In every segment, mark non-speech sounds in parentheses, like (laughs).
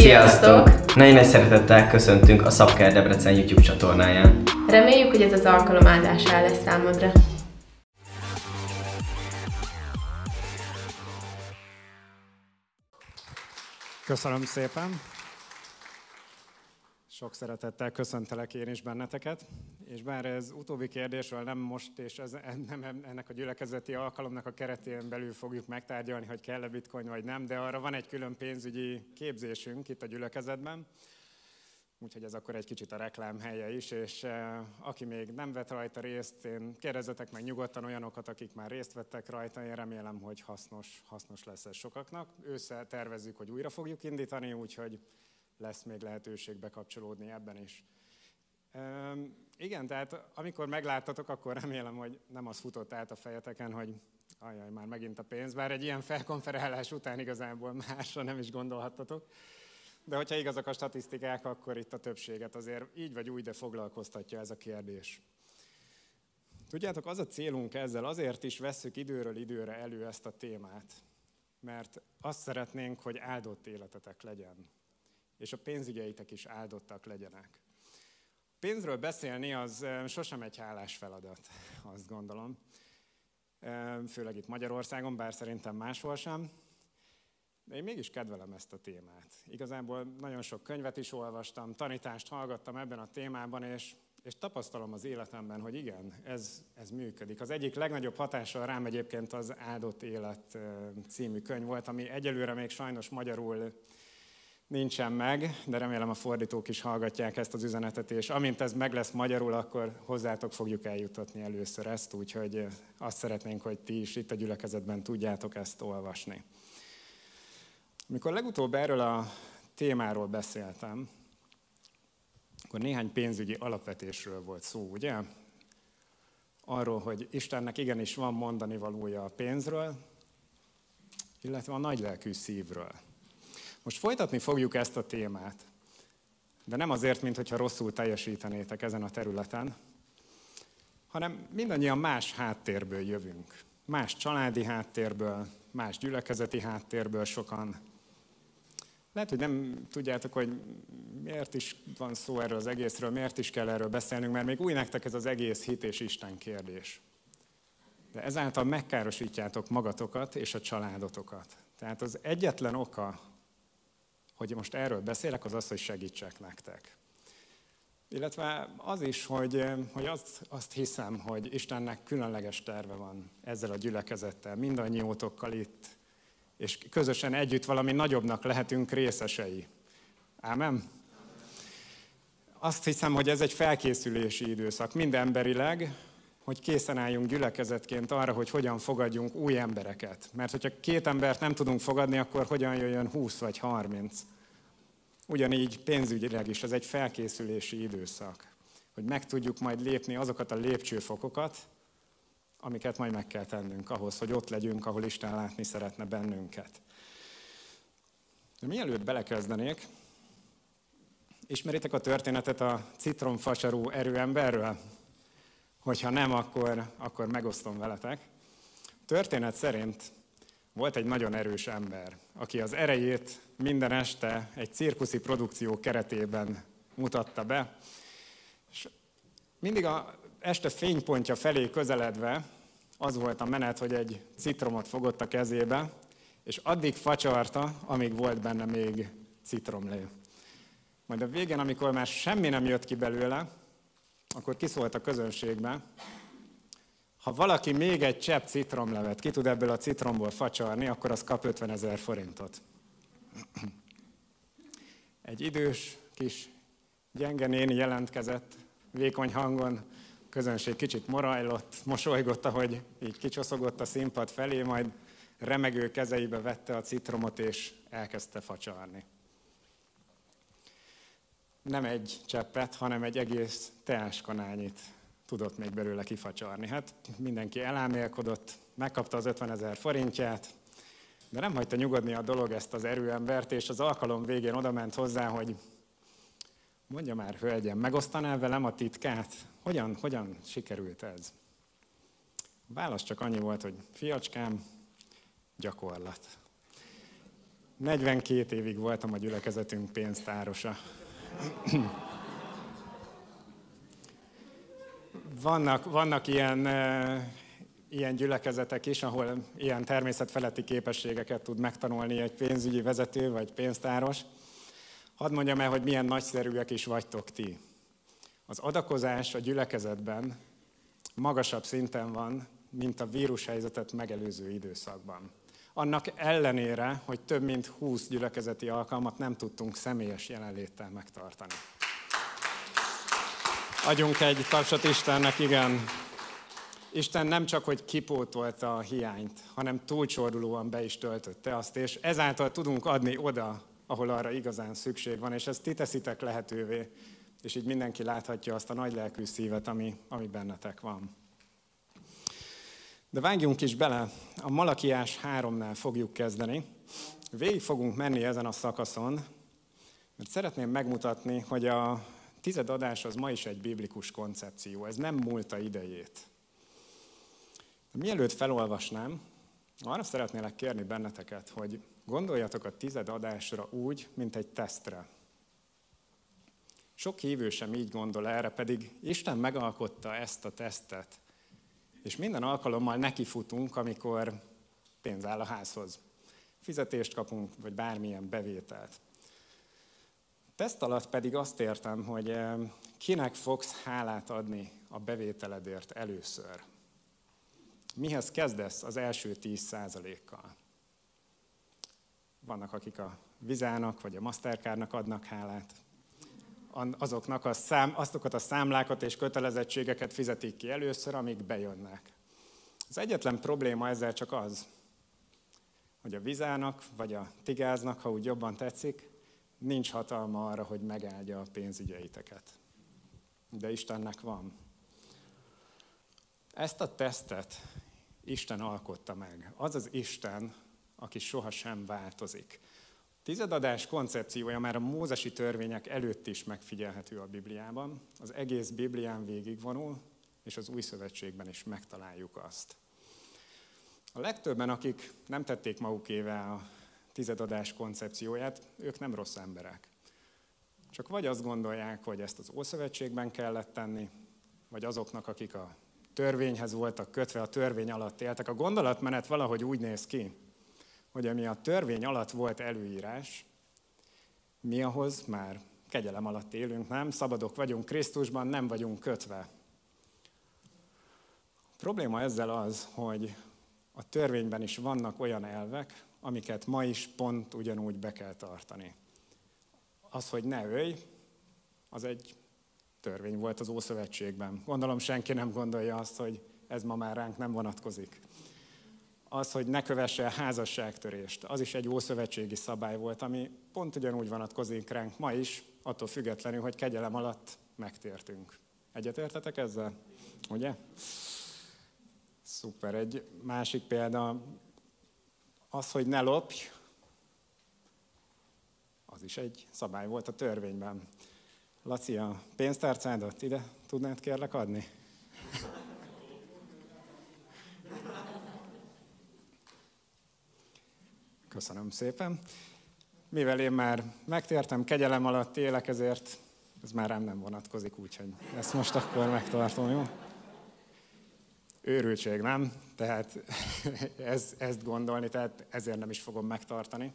Sziasztok! Nagyon nagy szeretettel köszöntünk a Szabker Debrecen YouTube csatornáján. Reméljük, hogy ez az alkalom áldásá lesz számodra. Köszönöm szépen! Sok szeretettel köszöntelek én is benneteket, és bár ez utóbbi kérdésről nem most, és ez, (laughs) nem ennek a gyülekezeti alkalomnak a keretén belül fogjuk megtárgyalni, hogy kell-e bitcoin vagy nem, de arra van egy külön pénzügyi képzésünk itt a gyülekezetben, úgyhogy ez akkor egy kicsit a reklám helye is, és eh, aki még nem vett rajta részt, én kérdezzetek meg nyugodtan olyanokat, akik már részt vettek rajta, én remélem, hogy hasznos, hasznos lesz ez sokaknak. Ősszel tervezzük, hogy újra fogjuk indítani, úgyhogy lesz még lehetőség bekapcsolódni ebben is. Üm, igen, tehát amikor megláttatok, akkor remélem, hogy nem az futott át a fejeteken, hogy ajaj, már megint a pénz, bár egy ilyen felkonferálás után igazából másra nem is gondolhattatok. De hogyha igazak a statisztikák, akkor itt a többséget azért így vagy úgy, de foglalkoztatja ez a kérdés. Tudjátok, az a célunk ezzel, azért is vesszük időről időre elő ezt a témát, mert azt szeretnénk, hogy áldott életetek legyen és a pénzügyeitek is áldottak legyenek. Pénzről beszélni az sosem egy hálás feladat, (laughs) azt gondolom. Főleg itt Magyarországon, bár szerintem máshol sem. De én mégis kedvelem ezt a témát. Igazából nagyon sok könyvet is olvastam, tanítást hallgattam ebben a témában, és, és tapasztalom az életemben, hogy igen, ez, ez működik. Az egyik legnagyobb hatással rám egyébként az Áldott Élet című könyv volt, ami egyelőre még sajnos magyarul nincsen meg, de remélem a fordítók is hallgatják ezt az üzenetet, és amint ez meg lesz magyarul, akkor hozzátok fogjuk eljutatni először ezt, úgyhogy azt szeretnénk, hogy ti is itt a gyülekezetben tudjátok ezt olvasni. Mikor legutóbb erről a témáról beszéltem, akkor néhány pénzügyi alapvetésről volt szó, ugye? Arról, hogy Istennek igenis van mondani valója a pénzről, illetve a nagylelkű szívről. Most folytatni fogjuk ezt a témát, de nem azért, mintha rosszul teljesítenétek ezen a területen, hanem mindannyian más háttérből jövünk. Más családi háttérből, más gyülekezeti háttérből sokan. Lehet, hogy nem tudjátok, hogy miért is van szó erről az egészről, miért is kell erről beszélnünk, mert még új nektek ez az egész hit és Isten kérdés. De ezáltal megkárosítjátok magatokat és a családotokat. Tehát az egyetlen oka hogy most erről beszélek, az az, hogy segítsek nektek. Illetve az is, hogy, hogy azt, azt hiszem, hogy Istennek különleges terve van ezzel a gyülekezettel, mindannyiótokkal itt, és közösen együtt valami nagyobbnak lehetünk részesei. Ámen? Azt hiszem, hogy ez egy felkészülési időszak, mind emberileg, hogy készen álljunk gyülekezetként arra, hogy hogyan fogadjunk új embereket. Mert hogyha két embert nem tudunk fogadni, akkor hogyan jöjjön 20 vagy 30? Ugyanígy pénzügyileg is ez egy felkészülési időszak, hogy meg tudjuk majd lépni azokat a lépcsőfokokat, amiket majd meg kell tennünk ahhoz, hogy ott legyünk, ahol Isten látni szeretne bennünket. De mielőtt belekezdenék, ismeritek a történetet a citromfacsarú erőemberről? Hogyha nem, akkor, akkor megosztom veletek. Történet szerint volt egy nagyon erős ember, aki az erejét minden este egy cirkuszi produkció keretében mutatta be, és mindig a este fénypontja felé közeledve az volt a menet, hogy egy citromot fogott a kezébe, és addig facsarta, amíg volt benne még citromlé. Majd a végén, amikor már semmi nem jött ki belőle, akkor kiszólt a közönségbe, ha valaki még egy csepp citromlevet ki tud ebből a citromból facsarni, akkor az kap 50 ezer forintot. Egy idős kis gyenge néni jelentkezett, vékony hangon, közönség kicsit morajlott, mosolygott, ahogy így kicsoszogott a színpad felé, majd remegő kezeibe vette a citromot, és elkezdte facsarni. Nem egy cseppet, hanem egy egész teáskanányit tudott még belőle kifacsarni. Hát mindenki elámélkodott, megkapta az 50 ezer forintját, de nem hagyta nyugodni a dolog ezt az erőembert, és az alkalom végén oda ment hozzá, hogy mondja már, hölgyem, megosztanál velem a titkát? Hogyan, hogyan sikerült ez? A válasz csak annyi volt, hogy fiacskám, gyakorlat. 42 évig voltam a gyülekezetünk pénztárosa. Vannak, vannak ilyen, ilyen gyülekezetek is, ahol ilyen természetfeletti képességeket tud megtanulni egy pénzügyi vezető vagy pénztáros. Hadd mondjam el, hogy milyen nagyszerűek is vagytok ti. Az adakozás a gyülekezetben magasabb szinten van, mint a vírushelyzetet megelőző időszakban. Annak ellenére, hogy több mint 20 gyülekezeti alkalmat nem tudtunk személyes jelenléttel megtartani. Adjunk egy tapsot Istennek, igen. Isten nem csak, hogy kipótolta a hiányt, hanem túlcsordulóan be is töltötte azt, és ezáltal tudunk adni oda, ahol arra igazán szükség van, és ezt ti teszitek lehetővé, és így mindenki láthatja azt a nagy lelkű szívet, ami, ami bennetek van. De vágjunk is bele, a Malakiás 3-nál fogjuk kezdeni. Végig fogunk menni ezen a szakaszon, mert szeretném megmutatni, hogy a tized adás az ma is egy biblikus koncepció, ez nem múlta idejét. De mielőtt felolvasnám, arra szeretnélek kérni benneteket, hogy gondoljatok a tized adásra úgy, mint egy tesztre. Sok hívő sem így gondol erre, pedig Isten megalkotta ezt a tesztet, és minden alkalommal nekifutunk, amikor pénz áll a házhoz. Fizetést kapunk, vagy bármilyen bevételt. Teszt alatt pedig azt értem, hogy eh, kinek fogsz hálát adni a bevételedért először. Mihez kezdesz az első 10%-kal? Vannak, akik a Vizának vagy a Mastercardnak adnak hálát. Azoknak a szám, azokat a számlákat és kötelezettségeket fizetik ki először, amíg bejönnek. Az egyetlen probléma ezzel csak az, hogy a Vizának vagy a Tigáznak, ha úgy jobban tetszik, nincs hatalma arra, hogy megáldja a pénzügyeiteket. De Istennek van. Ezt a tesztet Isten alkotta meg. Az az Isten, aki sohasem változik. Tizedadás koncepciója már a mózesi törvények előtt is megfigyelhető a Bibliában. Az egész Biblián végigvonul, és az új szövetségben is megtaláljuk azt. A legtöbben, akik nem tették magukével a tizedadás koncepcióját, ők nem rossz emberek. Csak vagy azt gondolják, hogy ezt az Ószövetségben kellett tenni, vagy azoknak, akik a törvényhez voltak kötve, a törvény alatt éltek. A gondolatmenet valahogy úgy néz ki, hogy ami a törvény alatt volt előírás, mi ahhoz már kegyelem alatt élünk, nem? Szabadok vagyunk Krisztusban, nem vagyunk kötve. A probléma ezzel az, hogy a törvényben is vannak olyan elvek, amiket ma is pont ugyanúgy be kell tartani. Az, hogy ne ölj, az egy törvény volt az Ószövetségben. Gondolom senki nem gondolja azt, hogy ez ma már ránk nem vonatkozik. Az, hogy ne kövesse házasságtörést, az is egy ószövetségi szabály volt, ami pont ugyanúgy vonatkozik ránk ma is, attól függetlenül, hogy kegyelem alatt megtértünk. Egyetértetek ezzel? Ugye? Szuper. Egy másik példa, az, hogy ne lopj, az is egy szabály volt a törvényben. Laci, a pénztárcádat ide tudnád kérlek adni? Köszönöm szépen. Mivel én már megtértem, kegyelem alatt élek, ezért ez már rám nem vonatkozik, úgyhogy ezt most akkor megtartom, jó? Őrültség, nem? Tehát (laughs) ez, ezt gondolni, tehát ezért nem is fogom megtartani.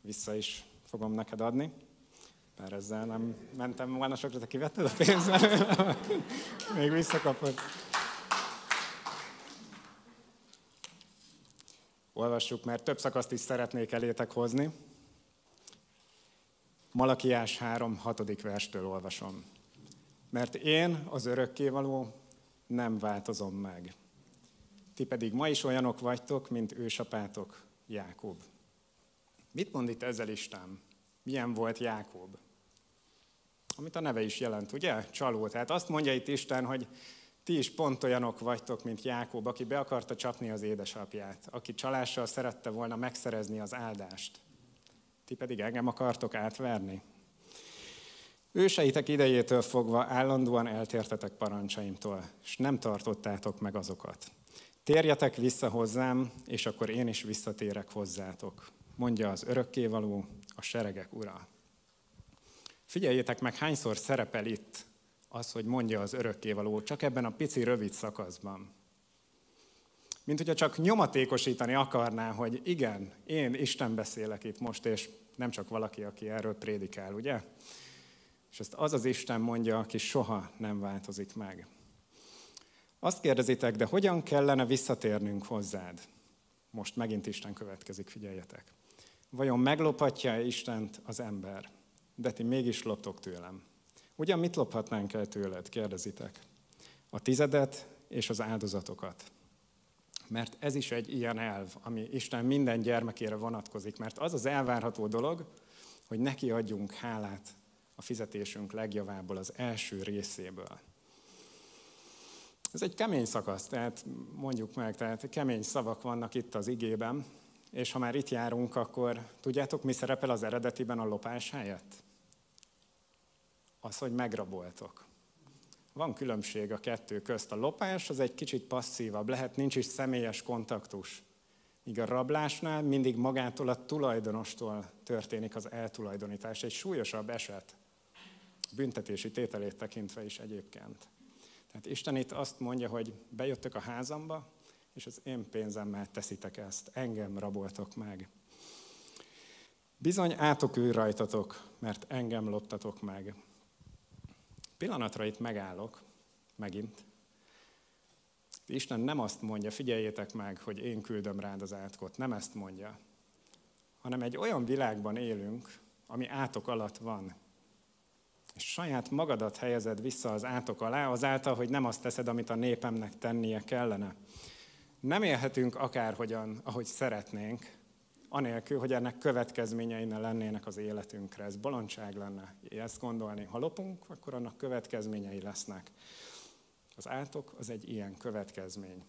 Vissza is fogom neked adni. Mert ezzel nem mentem volna sokra, te kivetted a pénzben, (laughs) még visszakapod. Olvassuk, mert több szakaszt is szeretnék elétek hozni. Malakiás 3. 6. verstől olvasom. Mert én, az örökkévaló, nem változom meg. Ti pedig ma is olyanok vagytok, mint ősapátok, Jákob. Mit mond itt ezzel Isten? Milyen volt Jákob? Amit a neve is jelent, ugye? Csaló. Tehát azt mondja itt Isten, hogy ti is pont olyanok vagytok, mint Jákob, aki be akarta csapni az édesapját, aki csalással szerette volna megszerezni az áldást. Ti pedig engem akartok átverni? Őseitek idejétől fogva állandóan eltértetek parancsaimtól, és nem tartottátok meg azokat. Térjetek vissza hozzám, és akkor én is visszatérek hozzátok. mondja az örökkévaló, a seregek ura. Figyeljétek meg, hányszor szerepel itt az, hogy mondja az örökkévaló, csak ebben a pici rövid szakaszban. Mint hogyha csak nyomatékosítani akarná, hogy igen, én Isten beszélek itt most, és nem csak valaki, aki erről prédikál, ugye? És ezt az az Isten mondja, aki soha nem változik meg. Azt kérdezitek, de hogyan kellene visszatérnünk hozzád? Most megint Isten következik, figyeljetek. Vajon meglophatja-e Istent az ember? De ti mégis loptok tőlem. Ugyan mit lophatnánk el tőled? Kérdezitek. A tizedet és az áldozatokat. Mert ez is egy ilyen elv, ami Isten minden gyermekére vonatkozik. Mert az az elvárható dolog, hogy neki adjunk hálát a fizetésünk legjavából, az első részéből. Ez egy kemény szakasz, tehát mondjuk meg, tehát kemény szavak vannak itt az igében, és ha már itt járunk, akkor tudjátok, mi szerepel az eredetiben a lopás helyett? Az, hogy megraboltok. Van különbség a kettő közt. A lopás az egy kicsit passzívabb, lehet nincs is személyes kontaktus. Míg a rablásnál mindig magától a tulajdonostól történik az eltulajdonítás. Egy súlyosabb eset, büntetési tételét tekintve is egyébként. Tehát Isten itt azt mondja, hogy bejöttök a házamba, és az én pénzemmel teszitek ezt, engem raboltok meg. Bizony átok ő rajtatok, mert engem loptatok meg. Pillanatra itt megállok, megint. Isten nem azt mondja, figyeljétek meg, hogy én küldöm rád az átkot, nem ezt mondja, hanem egy olyan világban élünk, ami átok alatt van, és saját magadat helyezed vissza az átok alá, azáltal, hogy nem azt teszed, amit a népemnek tennie kellene. Nem élhetünk akárhogyan, ahogy szeretnénk, anélkül, hogy ennek következményei ne lennének az életünkre. Ez bolondság lenne ezt gondolni. Ha lopunk, akkor annak következményei lesznek. Az átok az egy ilyen következmény.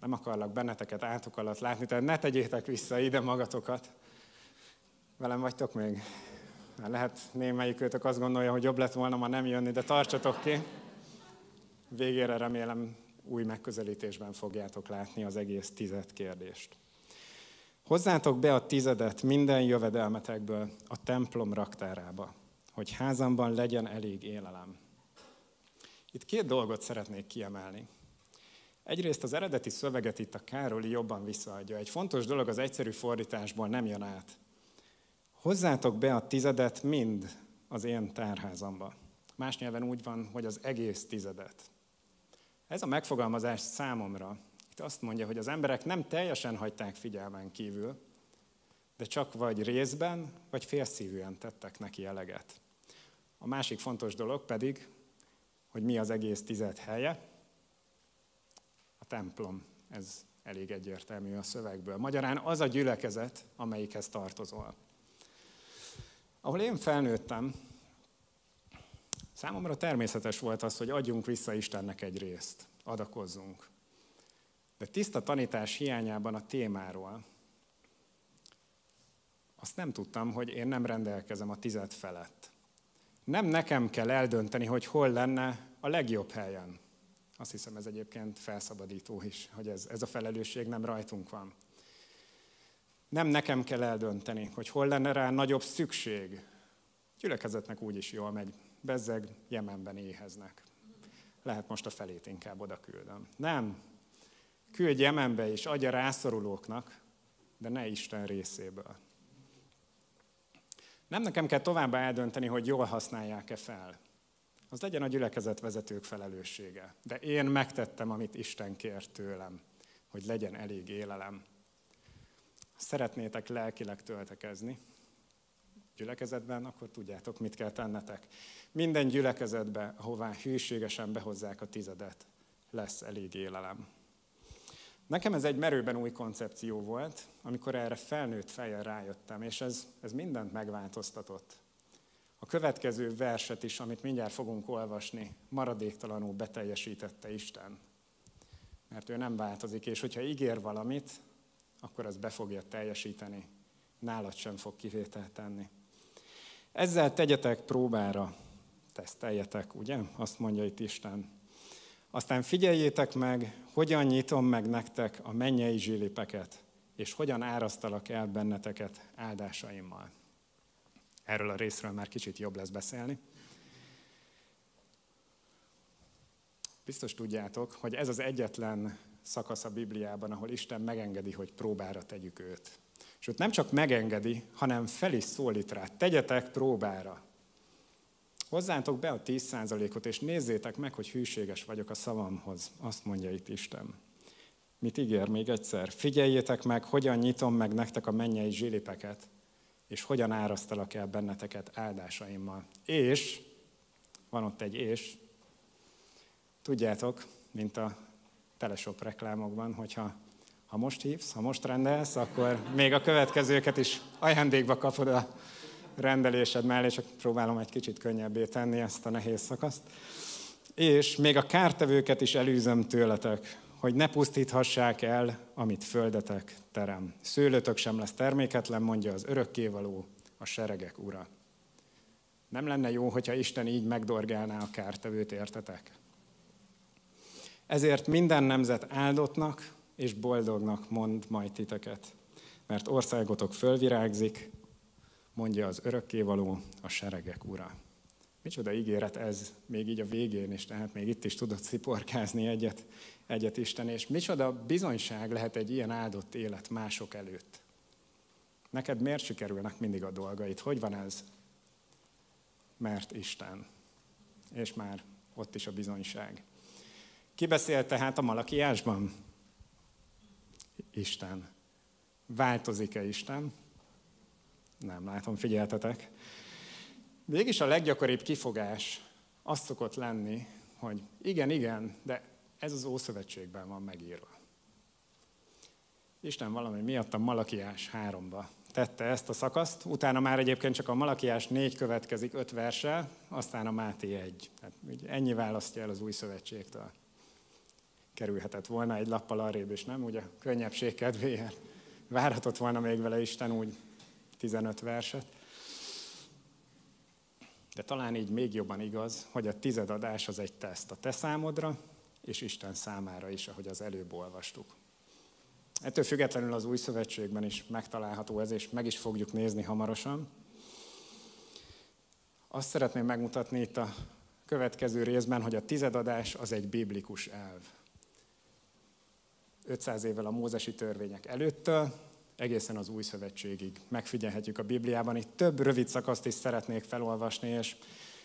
Nem akarlak benneteket átok alatt látni, tehát ne tegyétek vissza ide magatokat. Velem vagytok még? Lehet némelyikőtök azt gondolja, hogy jobb lett volna ma nem jönni, de tartsatok ki. Végére remélem új megközelítésben fogjátok látni az egész tized kérdést. Hozzátok be a tizedet minden jövedelmetekből a templom raktárába, hogy házamban legyen elég élelem. Itt két dolgot szeretnék kiemelni. Egyrészt az eredeti szöveget itt a Károli jobban visszaadja. Egy fontos dolog az egyszerű fordításból nem jön át. Hozzátok be a tizedet mind az én tárházamba. Más nyelven úgy van, hogy az egész tizedet. Ez a megfogalmazás számomra itt azt mondja, hogy az emberek nem teljesen hagyták figyelmen kívül, de csak vagy részben, vagy félszívűen tettek neki eleget. A másik fontos dolog pedig, hogy mi az egész tized helye, a templom. Ez elég egyértelmű a szövegből. Magyarán az a gyülekezet, amelyikhez tartozol. Ahol én felnőttem, számomra természetes volt az, hogy adjunk vissza Istennek egy részt, adakozzunk. De tiszta tanítás hiányában a témáról, azt nem tudtam, hogy én nem rendelkezem a tized felett. Nem nekem kell eldönteni, hogy hol lenne a legjobb helyen. Azt hiszem, ez egyébként felszabadító is, hogy ez, ez a felelősség nem rajtunk van. Nem nekem kell eldönteni, hogy hol lenne rá nagyobb szükség. Gyülekezetnek úgy is jól megy. Bezzeg, Jemenben éheznek. Lehet most a felét inkább oda küldöm. Nem. Küldj Jemenbe és adja rászorulóknak, de ne Isten részéből. Nem nekem kell tovább eldönteni, hogy jól használják-e fel. Az legyen a gyülekezet vezetők felelőssége. De én megtettem, amit Isten kért tőlem, hogy legyen elég élelem szeretnétek lelkileg töltekezni gyülekezetben, akkor tudjátok, mit kell tennetek. Minden gyülekezetbe, ahová hűségesen behozzák a tizedet, lesz elég élelem. Nekem ez egy merőben új koncepció volt, amikor erre felnőtt fejjel rájöttem, és ez, ez mindent megváltoztatott. A következő verset is, amit mindjárt fogunk olvasni, maradéktalanul beteljesítette Isten. Mert ő nem változik, és hogyha ígér valamit, akkor az be fogja teljesíteni. Nálad sem fog kivételt tenni. Ezzel tegyetek próbára, teszteljetek, ugye? Azt mondja itt Isten. Aztán figyeljétek meg, hogyan nyitom meg nektek a mennyei zsilipeket, és hogyan árasztalak el benneteket áldásaimmal. Erről a részről már kicsit jobb lesz beszélni. Biztos tudjátok, hogy ez az egyetlen szakasz a Bibliában, ahol Isten megengedi, hogy próbára tegyük őt. Sőt, nem csak megengedi, hanem fel is szólít rá. Tegyetek próbára. Hozzátok be a 10%-ot, és nézzétek meg, hogy hűséges vagyok a szavamhoz. Azt mondja itt Isten. Mit ígér még egyszer? Figyeljétek meg, hogyan nyitom meg nektek a mennyei zsilipeket, és hogyan árasztalak el benneteket áldásaimmal. És, van ott egy és, tudjátok, mint a teleshop reklámokban, hogyha ha most hívsz, ha most rendelsz, akkor még a következőket is ajándékba kapod a rendelésed mellé, csak próbálom egy kicsit könnyebbé tenni ezt a nehéz szakaszt. És még a kártevőket is elűzöm tőletek, hogy ne pusztíthassák el, amit földetek terem. Szőlőtök sem lesz terméketlen, mondja az örökkévaló, a seregek ura. Nem lenne jó, hogyha Isten így megdorgálná a kártevőt, értetek? Ezért minden nemzet áldottnak és boldognak mond majd titeket, mert országotok fölvirágzik, mondja az örökkévaló, a seregek ura. Micsoda ígéret ez, még így a végén is, tehát még itt is tudod sziporkázni egyet, egyet Isten, és micsoda bizonyság lehet egy ilyen áldott élet mások előtt. Neked miért sikerülnek mindig a dolgait? Hogy van ez? Mert Isten. És már ott is a bizonyság. Ki beszél tehát a Malakiásban? Isten. Változik-e Isten? Nem látom, figyeltetek. Mégis a leggyakoribb kifogás az szokott lenni, hogy igen, igen, de ez az Ószövetségben van megírva. Isten valami miatt a Malakiás háromba tette ezt a szakaszt, utána már egyébként csak a Malakiás négy következik öt verse, aztán a Máté egy. Tehát ennyi választja el az új szövetségtől. Kerülhetett volna egy lappal arrébb is, nem? Ugye könnyebbség kedvéért. Várhatott volna még vele Isten úgy 15 verset. De talán így még jobban igaz, hogy a tizedadás az egy teszt a te számodra, és Isten számára is, ahogy az előbb olvastuk. Ettől függetlenül az új szövetségben is megtalálható ez, és meg is fogjuk nézni hamarosan. Azt szeretném megmutatni itt a következő részben, hogy a tizedadás az egy biblikus elv. 500 évvel a mózesi törvények előttől, egészen az új szövetségig megfigyelhetjük a Bibliában. Itt több rövid szakaszt is szeretnék felolvasni, és,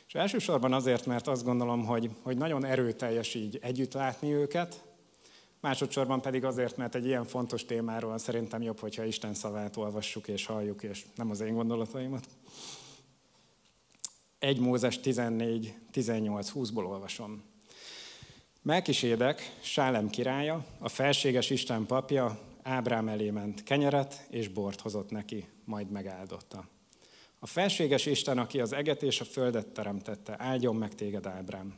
és elsősorban azért, mert azt gondolom, hogy, hogy nagyon erőteljes így együtt látni őket, másodszorban pedig azért, mert egy ilyen fontos témáról szerintem jobb, hogyha Isten szavát olvassuk és halljuk, és nem az én gondolataimat. 1 Mózes 14, 18, 20-ból olvasom. Melkisédek, Sálem királya, a felséges Isten papja, Ábrám elé ment kenyeret, és bort hozott neki, majd megáldotta. A felséges Isten, aki az eget és a földet teremtette, áldjon meg téged, Ábrám.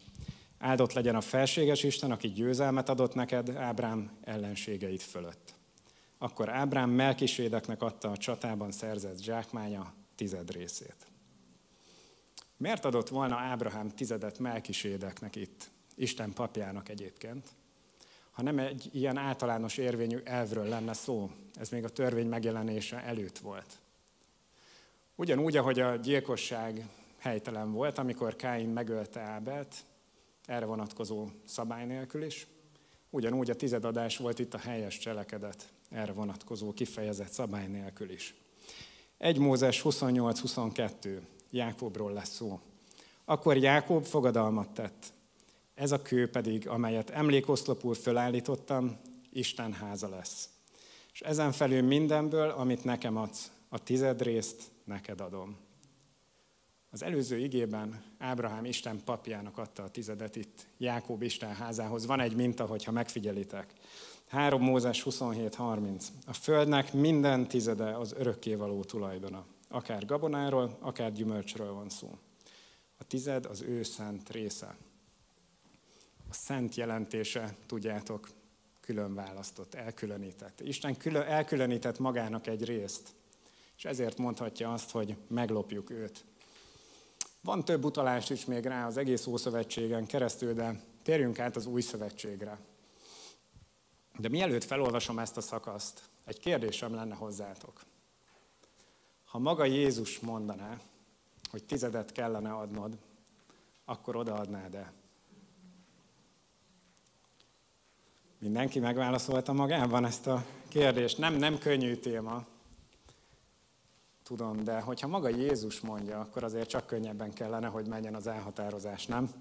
Áldott legyen a felséges Isten, aki győzelmet adott neked Ábrám ellenségeit fölött. Akkor Ábrám Melkisédeknek adta a csatában szerzett zsákmánya tized részét. Miért adott volna Ábrahám tizedet Melkisédeknek itt? Isten papjának egyébként ha nem egy ilyen általános érvényű elvről lenne szó. Ez még a törvény megjelenése előtt volt. Ugyanúgy, ahogy a gyilkosság helytelen volt, amikor Káin megölte Ábelt, erre vonatkozó szabály nélkül is, ugyanúgy a tizedadás volt itt a helyes cselekedet, erre vonatkozó kifejezett szabály nélkül is. 1 Mózes 28-22, Jákobról lesz szó. Akkor Jákob fogadalmat tett. Ez a kő pedig, amelyet emlékoszlopul fölállítottam, Isten háza lesz. És ezen felül mindenből, amit nekem adsz, a tized részt neked adom. Az előző igében Ábrahám Isten papjának adta a tizedet itt Jákob Isten házához. Van egy minta, hogyha megfigyelitek. 3 Mózes 27.30. A földnek minden tizede az örökkévaló tulajdona. Akár gabonáról, akár gyümölcsről van szó. A tized az ő szent része szent jelentése, tudjátok, külön választott, elkülönített. Isten külön, elkülönített magának egy részt, és ezért mondhatja azt, hogy meglopjuk őt. Van több utalás is még rá az egész Ószövetségen keresztül, de térjünk át az Új Szövetségre. De mielőtt felolvasom ezt a szakaszt, Egy kérdésem lenne hozzátok. Ha maga Jézus mondaná, hogy tizedet kellene adnod, akkor odaadnád-e? Mindenki megválaszolta magában ezt a kérdést. Nem, nem könnyű téma, tudom, de hogyha maga Jézus mondja, akkor azért csak könnyebben kellene, hogy menjen az elhatározás, nem?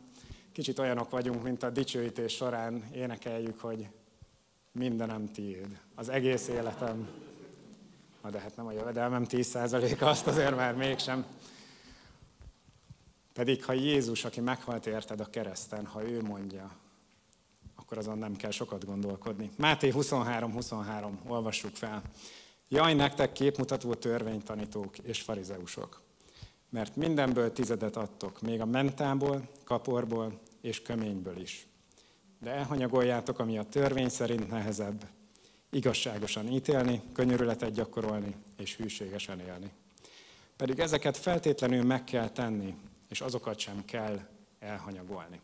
Kicsit olyanok vagyunk, mint a dicsőítés során énekeljük, hogy mindenem tiéd. Az egész életem, na de hát nem a jövedelmem 10%-a, azt azért már mégsem. Pedig ha Jézus, aki meghalt érted a kereszten, ha ő mondja, akkor azon nem kell sokat gondolkodni. Máté 23-23, olvassuk fel. Jaj, nektek képmutató törvénytanítók és farizeusok, mert mindenből tizedet adtok, még a mentából, kaporból és köményből is. De elhanyagoljátok, ami a törvény szerint nehezebb, igazságosan ítélni, könyörületet gyakorolni és hűségesen élni. Pedig ezeket feltétlenül meg kell tenni, és azokat sem kell elhanyagolni.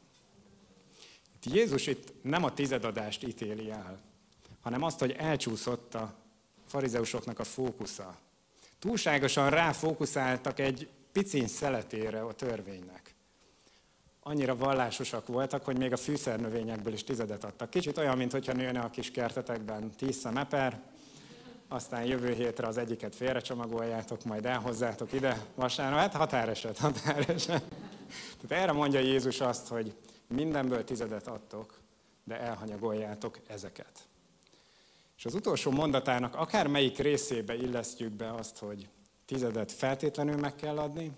Jézus itt nem a tizedadást ítéli el, hanem azt, hogy elcsúszott a farizeusoknak a fókusza. Túlságosan ráfókuszáltak egy picin szeletére a törvénynek. Annyira vallásosak voltak, hogy még a fűszernövényekből is tizedet adtak. Kicsit olyan, mintha nőne a kis kertetekben tíz szemeper, aztán jövő hétre az egyiket félrecsomagoljátok, majd elhozzátok ide vasárnap. Hát határeset, határeset. Tehát erre mondja Jézus azt, hogy mindenből tizedet adtok, de elhanyagoljátok ezeket. És az utolsó mondatának akár melyik részébe illesztjük be azt, hogy tizedet feltétlenül meg kell adni,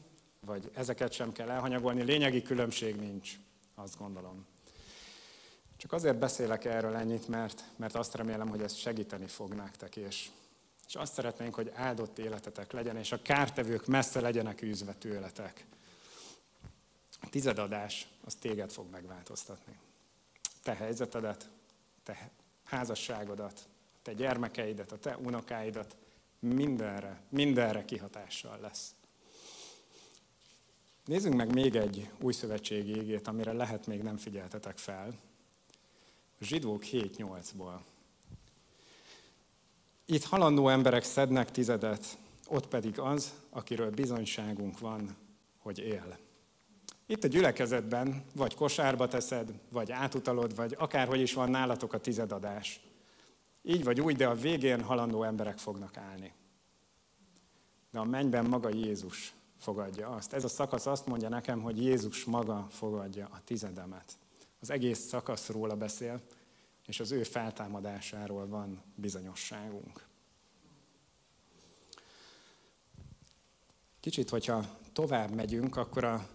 vagy ezeket sem kell elhanyagolni, lényegi különbség nincs, azt gondolom. Csak azért beszélek erről ennyit, mert, mert azt remélem, hogy ez segíteni fog nektek, és, és azt szeretnénk, hogy áldott életetek legyen, és a kártevők messze legyenek űzve tőletek. A tizedadás az téged fog megváltoztatni. Te helyzetedet, te házasságodat, te gyermekeidet, a te unokáidat, mindenre, mindenre kihatással lesz. Nézzünk meg még egy új szövetségi égét, amire lehet még nem figyeltetek fel. A zsidók 7.8-ból. Itt halandó emberek szednek tizedet, ott pedig az, akiről bizonyságunk van, hogy él. Itt a gyülekezetben vagy kosárba teszed, vagy átutalod, vagy akárhogy is van nálatok a tizedadás. Így vagy úgy, de a végén halandó emberek fognak állni. De a mennyben maga Jézus fogadja azt. Ez a szakasz azt mondja nekem, hogy Jézus maga fogadja a tizedemet. Az egész szakasz róla beszél, és az ő feltámadásáról van bizonyosságunk. Kicsit, hogyha tovább megyünk, akkor a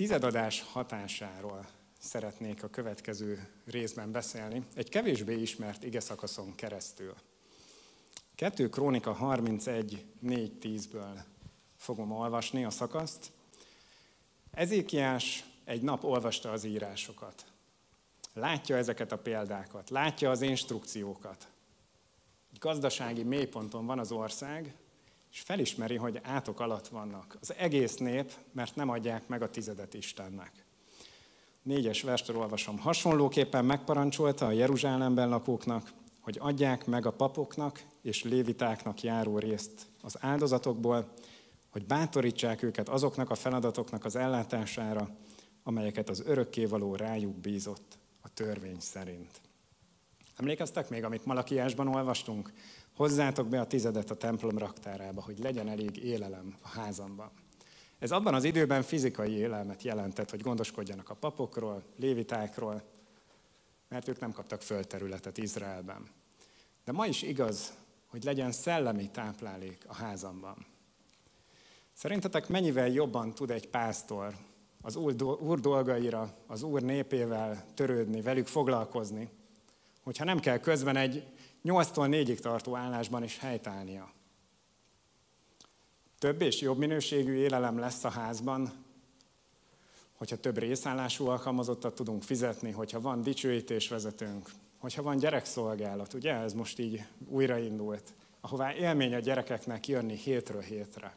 tizedadás hatásáról szeretnék a következő részben beszélni, egy kevésbé ismert ige szakaszon keresztül. 2 Krónika 31, 4-10-ből fogom olvasni a szakaszt. Ezékiás egy nap olvasta az írásokat. Látja ezeket a példákat, látja az instrukciókat. Egy gazdasági mélyponton van az ország, és felismeri, hogy átok alatt vannak. Az egész nép, mert nem adják meg a tizedet Istennek négyes verstől olvasom. Hasonlóképpen megparancsolta a Jeruzsálemben lakóknak, hogy adják meg a papoknak és lévitáknak járó részt az áldozatokból, hogy bátorítsák őket azoknak a feladatoknak az ellátására, amelyeket az örökkévaló rájuk bízott a törvény szerint. Emlékeztek még, amit Malakiásban olvastunk? Hozzátok be a tizedet a templom raktárába, hogy legyen elég élelem a házamban. Ez abban az időben fizikai élelmet jelentett, hogy gondoskodjanak a papokról, lévitákról, mert ők nem kaptak földterületet Izraelben. De ma is igaz, hogy legyen szellemi táplálék a házamban. Szerintetek mennyivel jobban tud egy pásztor az úr dolgaira, az úr népével törődni, velük foglalkozni, hogyha nem kell közben egy 8-tól 4-ig tartó állásban is helytállnia? Több és jobb minőségű élelem lesz a házban, hogyha több részállású alkalmazottat tudunk fizetni, hogyha van dicsőítésvezetőnk, hogyha van gyerekszolgálat, ugye ez most így újraindult, ahová élmény a gyerekeknek jönni hétről hétre.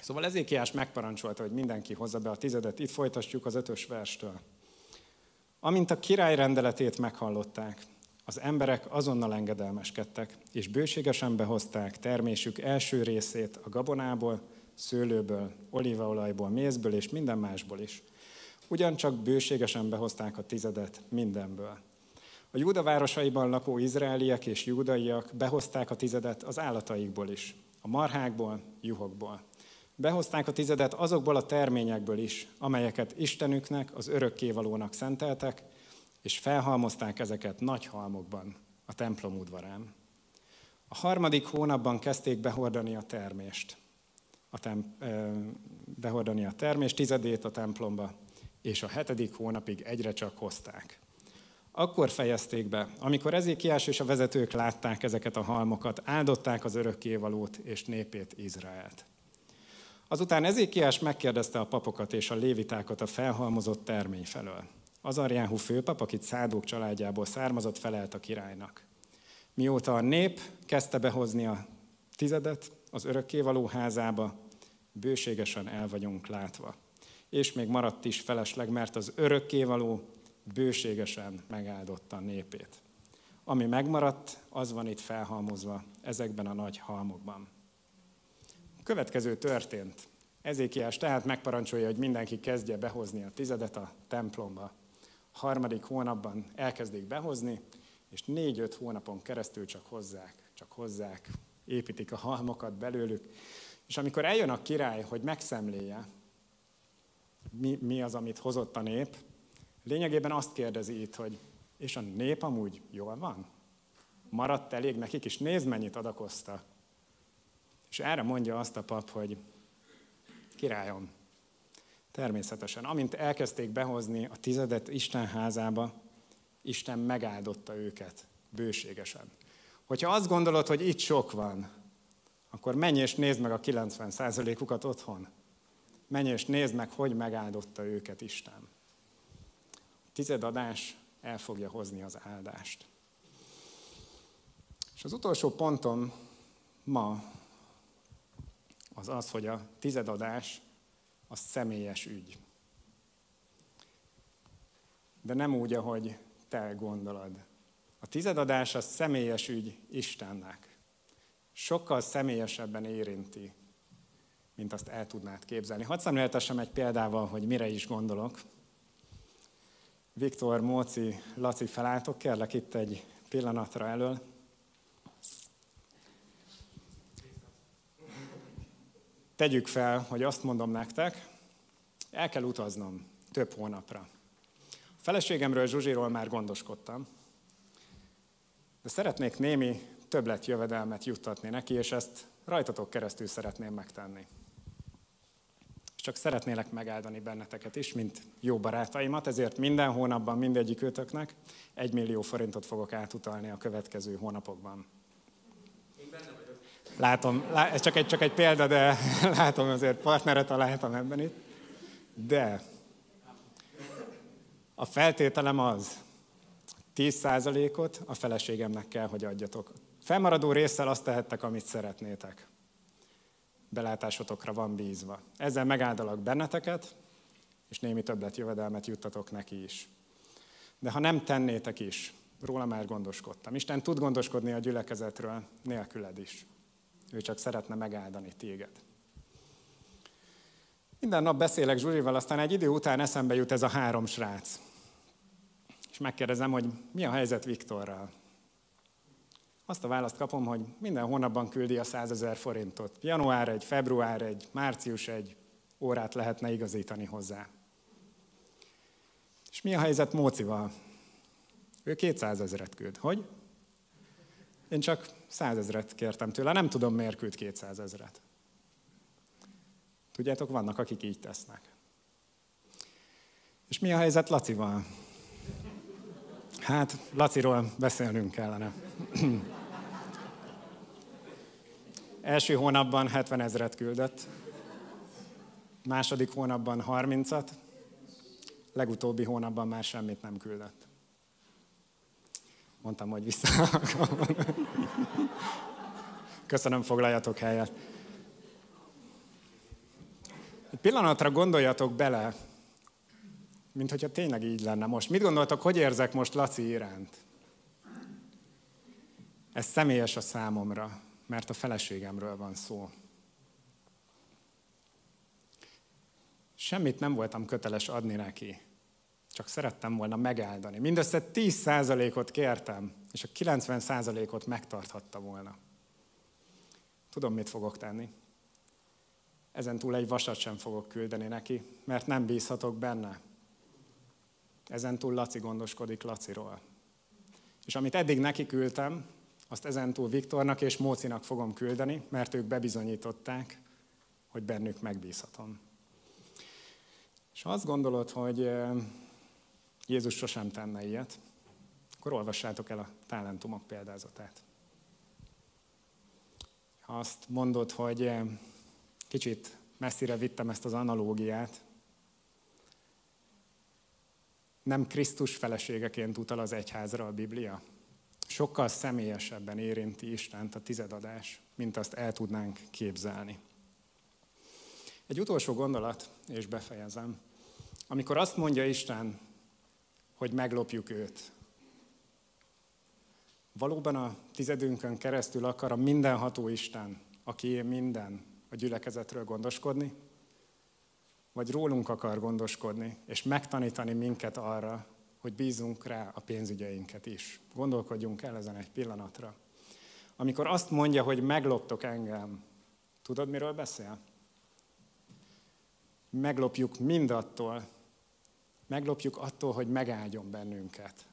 Szóval Ezékiás megparancsolta, hogy mindenki hozza be a tizedet. Itt folytatjuk az ötös verstől. Amint a király rendeletét meghallották, Az emberek azonnal engedelmeskedtek, és bőségesen behozták termésük első részét a gabonából, szőlőből, olívaolajból, mézből és minden másból is. Ugyancsak bőségesen behozták a tizedet mindenből. A Júda városaiban lakó izraeliek és júdaiak behozták a tizedet az állataikból is, a marhákból, juhokból. Behozták a tizedet azokból a terményekből is, amelyeket Istenüknek, az örökkévalónak szenteltek, és felhalmozták ezeket nagy halmokban a templom udvarán. A harmadik hónapban kezdték behordani a termést, a tem, behordani a termést, tizedét a templomba, és a hetedik hónapig egyre csak hozták. Akkor fejezték be, amikor Ezékiás és a vezetők látták ezeket a halmokat, áldották az örökkévalót és népét Izraelt. Azután Ezékiás megkérdezte a papokat és a lévitákat a felhalmozott termény felől. Azarjáhu főpap, akit Szádók családjából származott, felelt a királynak. Mióta a nép kezdte behozni a tizedet az örökkévaló házába, bőségesen el vagyunk látva. És még maradt is felesleg, mert az örökkévaló bőségesen megáldotta a népét. Ami megmaradt, az van itt felhalmozva ezekben a nagy halmokban. A következő történt. Ezékiás tehát megparancsolja, hogy mindenki kezdje behozni a tizedet a templomba. Harmadik hónapban elkezdik behozni, és négy-öt hónapon keresztül csak hozzák, csak hozzák, építik a halmokat belőlük. És amikor eljön a király, hogy megszemléje, mi, mi az, amit hozott a nép, Lényegében azt kérdezi itt, hogy és a nép amúgy jól van? Maradt elég nekik is? Nézd, mennyit adakozta. És erre mondja azt a pap, hogy királyom, természetesen, amint elkezdték behozni a tizedet Isten házába, Isten megáldotta őket bőségesen. Hogyha azt gondolod, hogy itt sok van, akkor menj és nézd meg a 90%-ukat otthon. Menj és nézd meg, hogy megáldotta őket Isten tizedadás el fogja hozni az áldást. És az utolsó pontom ma az az, hogy a tizedadás a személyes ügy. De nem úgy, ahogy te gondolod. A tizedadás a személyes ügy Istennek. Sokkal személyesebben érinti, mint azt el tudnád képzelni. Hadd szemléltessem egy példával, hogy mire is gondolok. Viktor, Móci, Laci felálltok, kérlek itt egy pillanatra elől. Tegyük fel, hogy azt mondom nektek, el kell utaznom több hónapra. A feleségemről, Zsuzsiról már gondoskodtam, de szeretnék némi többletjövedelmet juttatni neki, és ezt rajtatok keresztül szeretném megtenni csak szeretnélek megáldani benneteket is, mint jó barátaimat, ezért minden hónapban mindegyik őtöknek egy millió forintot fogok átutalni a következő hónapokban. Látom, lá, ez csak egy, csak egy példa, de (laughs) látom azért partneret találtam ebben itt. De a feltételem az, 10%-ot a feleségemnek kell, hogy adjatok. Felmaradó résszel azt tehettek, amit szeretnétek belátásotokra van bízva. Ezzel megáldalak benneteket, és némi többlet jövedelmet juttatok neki is. De ha nem tennétek is, róla már gondoskodtam. Isten tud gondoskodni a gyülekezetről nélküled is. Ő csak szeretne megáldani téged. Minden nap beszélek Zsurival, aztán egy idő után eszembe jut ez a három srác. És megkérdezem, hogy mi a helyzet Viktorral. Azt a választ kapom, hogy minden hónapban küldi a 100 ezer forintot. Január egy, február egy, március egy órát lehetne igazítani hozzá. És mi a helyzet Mócival? Ő 200 ezeret küld. Hogy? Én csak 100 ezeret kértem tőle, nem tudom miért küld 200 ezeret. Tudjátok, vannak, akik így tesznek. És mi a helyzet Lacival? Hát, Laciról beszélnünk kellene. (clears throat) Első hónapban 70 ezeret küldött, második hónapban 30-at, legutóbbi hónapban már semmit nem küldött. Mondtam, hogy vissza. Köszönöm, foglaljatok helyet. Egy pillanatra gondoljatok bele, mint hogyha tényleg így lenne most. Mit gondoltok, hogy érzek most Laci iránt? Ez személyes a számomra, mert a feleségemről van szó. Semmit nem voltam köteles adni neki, csak szerettem volna megáldani. Mindössze 10%-ot kértem, és a 90%-ot megtarthatta volna. Tudom, mit fogok tenni. Ezen túl egy vasat sem fogok küldeni neki, mert nem bízhatok benne. Ezen túl Laci gondoskodik Laciról. És amit eddig neki küldtem, azt ezentúl Viktornak és Mócinak fogom küldeni, mert ők bebizonyították, hogy bennük megbízhatom. És azt gondolod, hogy Jézus sosem tenne ilyet, akkor olvassátok el a talentumok példázatát. Ha azt mondod, hogy kicsit messzire vittem ezt az analógiát, nem Krisztus feleségeként utal az egyházra a Biblia. Sokkal személyesebben érinti Istent a tizedadás, mint azt el tudnánk képzelni. Egy utolsó gondolat, és befejezem. Amikor azt mondja Isten, hogy meglopjuk őt, valóban a tizedünkön keresztül akar a mindenható Isten, aki minden, a gyülekezetről gondoskodni, vagy rólunk akar gondoskodni, és megtanítani minket arra, hogy bízunk rá a pénzügyeinket is. Gondolkodjunk el ezen egy pillanatra. Amikor azt mondja, hogy megloptok engem, tudod, miről beszél? Meglopjuk mindattól, meglopjuk attól, hogy megáldjon bennünket.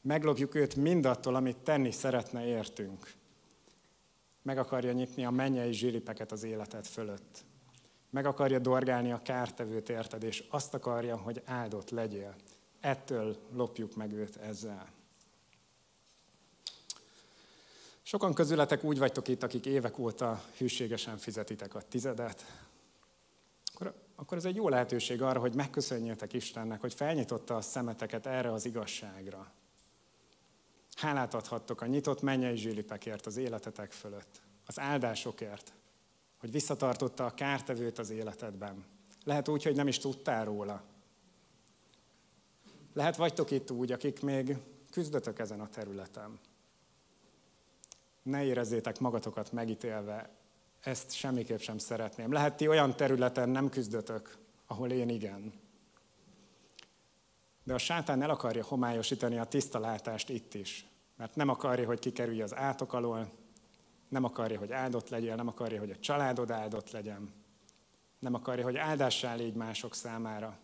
Meglopjuk őt mindattól, amit tenni szeretne értünk. Meg akarja nyitni a mennyei zsilipeket az életed fölött. Meg akarja dorgálni a kártevőt érted, és azt akarja, hogy áldott legyél. Ettől lopjuk meg őt ezzel. Sokan közületek úgy vagytok itt, akik évek óta hűségesen fizetitek a tizedet, akkor, ez egy jó lehetőség arra, hogy megköszönjétek Istennek, hogy felnyitotta a szemeteket erre az igazságra. Hálát adhattok a nyitott mennyei zsilipekért az életetek fölött, az áldásokért, hogy visszatartotta a kártevőt az életedben. Lehet úgy, hogy nem is tudtál róla. Lehet vagytok itt úgy, akik még küzdötök ezen a területen. Ne érezzétek magatokat megítélve, ezt semmiképp sem szeretném. Lehet ti olyan területen nem küzdötök, ahol én igen. De a sátán el akarja homályosítani a tiszta látást itt is. Mert nem akarja, hogy kikerülj az átok alól, nem akarja, hogy áldott legyél, nem akarja, hogy a családod áldott legyen. Nem akarja, hogy áldássá légy mások számára.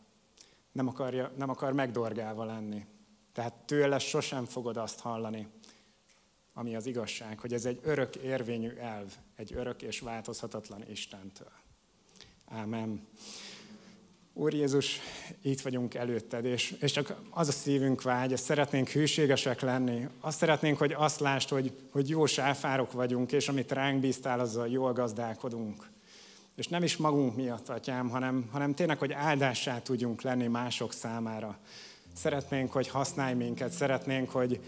Nem, akarja, nem akar megdorgálva lenni. Tehát tőle sosem fogod azt hallani, ami az igazság, hogy ez egy örök érvényű elv, egy örök és változhatatlan Istentől. Ámen. Úr Jézus, itt vagyunk előtted, és, és csak az a szívünk vágy, ezt szeretnénk hűségesek lenni. Azt szeretnénk, hogy azt lásd, hogy, hogy jó sáfárok vagyunk, és amit ránk bíztál, azzal jól gazdálkodunk. És nem is magunk miatt, atyám, hanem, hanem tényleg, hogy áldássá tudjunk lenni mások számára. Szeretnénk, hogy használj minket, szeretnénk, hogy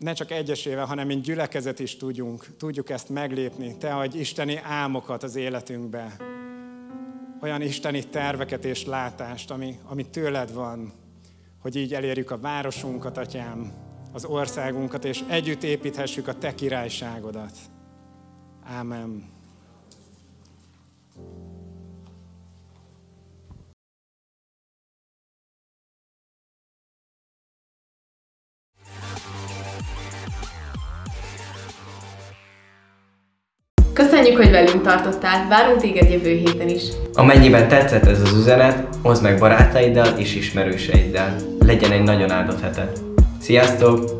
ne csak egyesével, hanem mint gyülekezet is tudjunk, tudjuk ezt meglépni. Te adj isteni álmokat az életünkbe, olyan isteni terveket és látást, ami, ami tőled van, hogy így elérjük a városunkat, atyám, az országunkat, és együtt építhessük a te királyságodat. Ámen. Köszönjük, hogy velünk tartottál, várunk téged jövő héten is. Amennyiben tetszett ez az üzenet, oszd meg barátaiddal és ismerőseiddel. Legyen egy nagyon áldott heted. Sziasztok!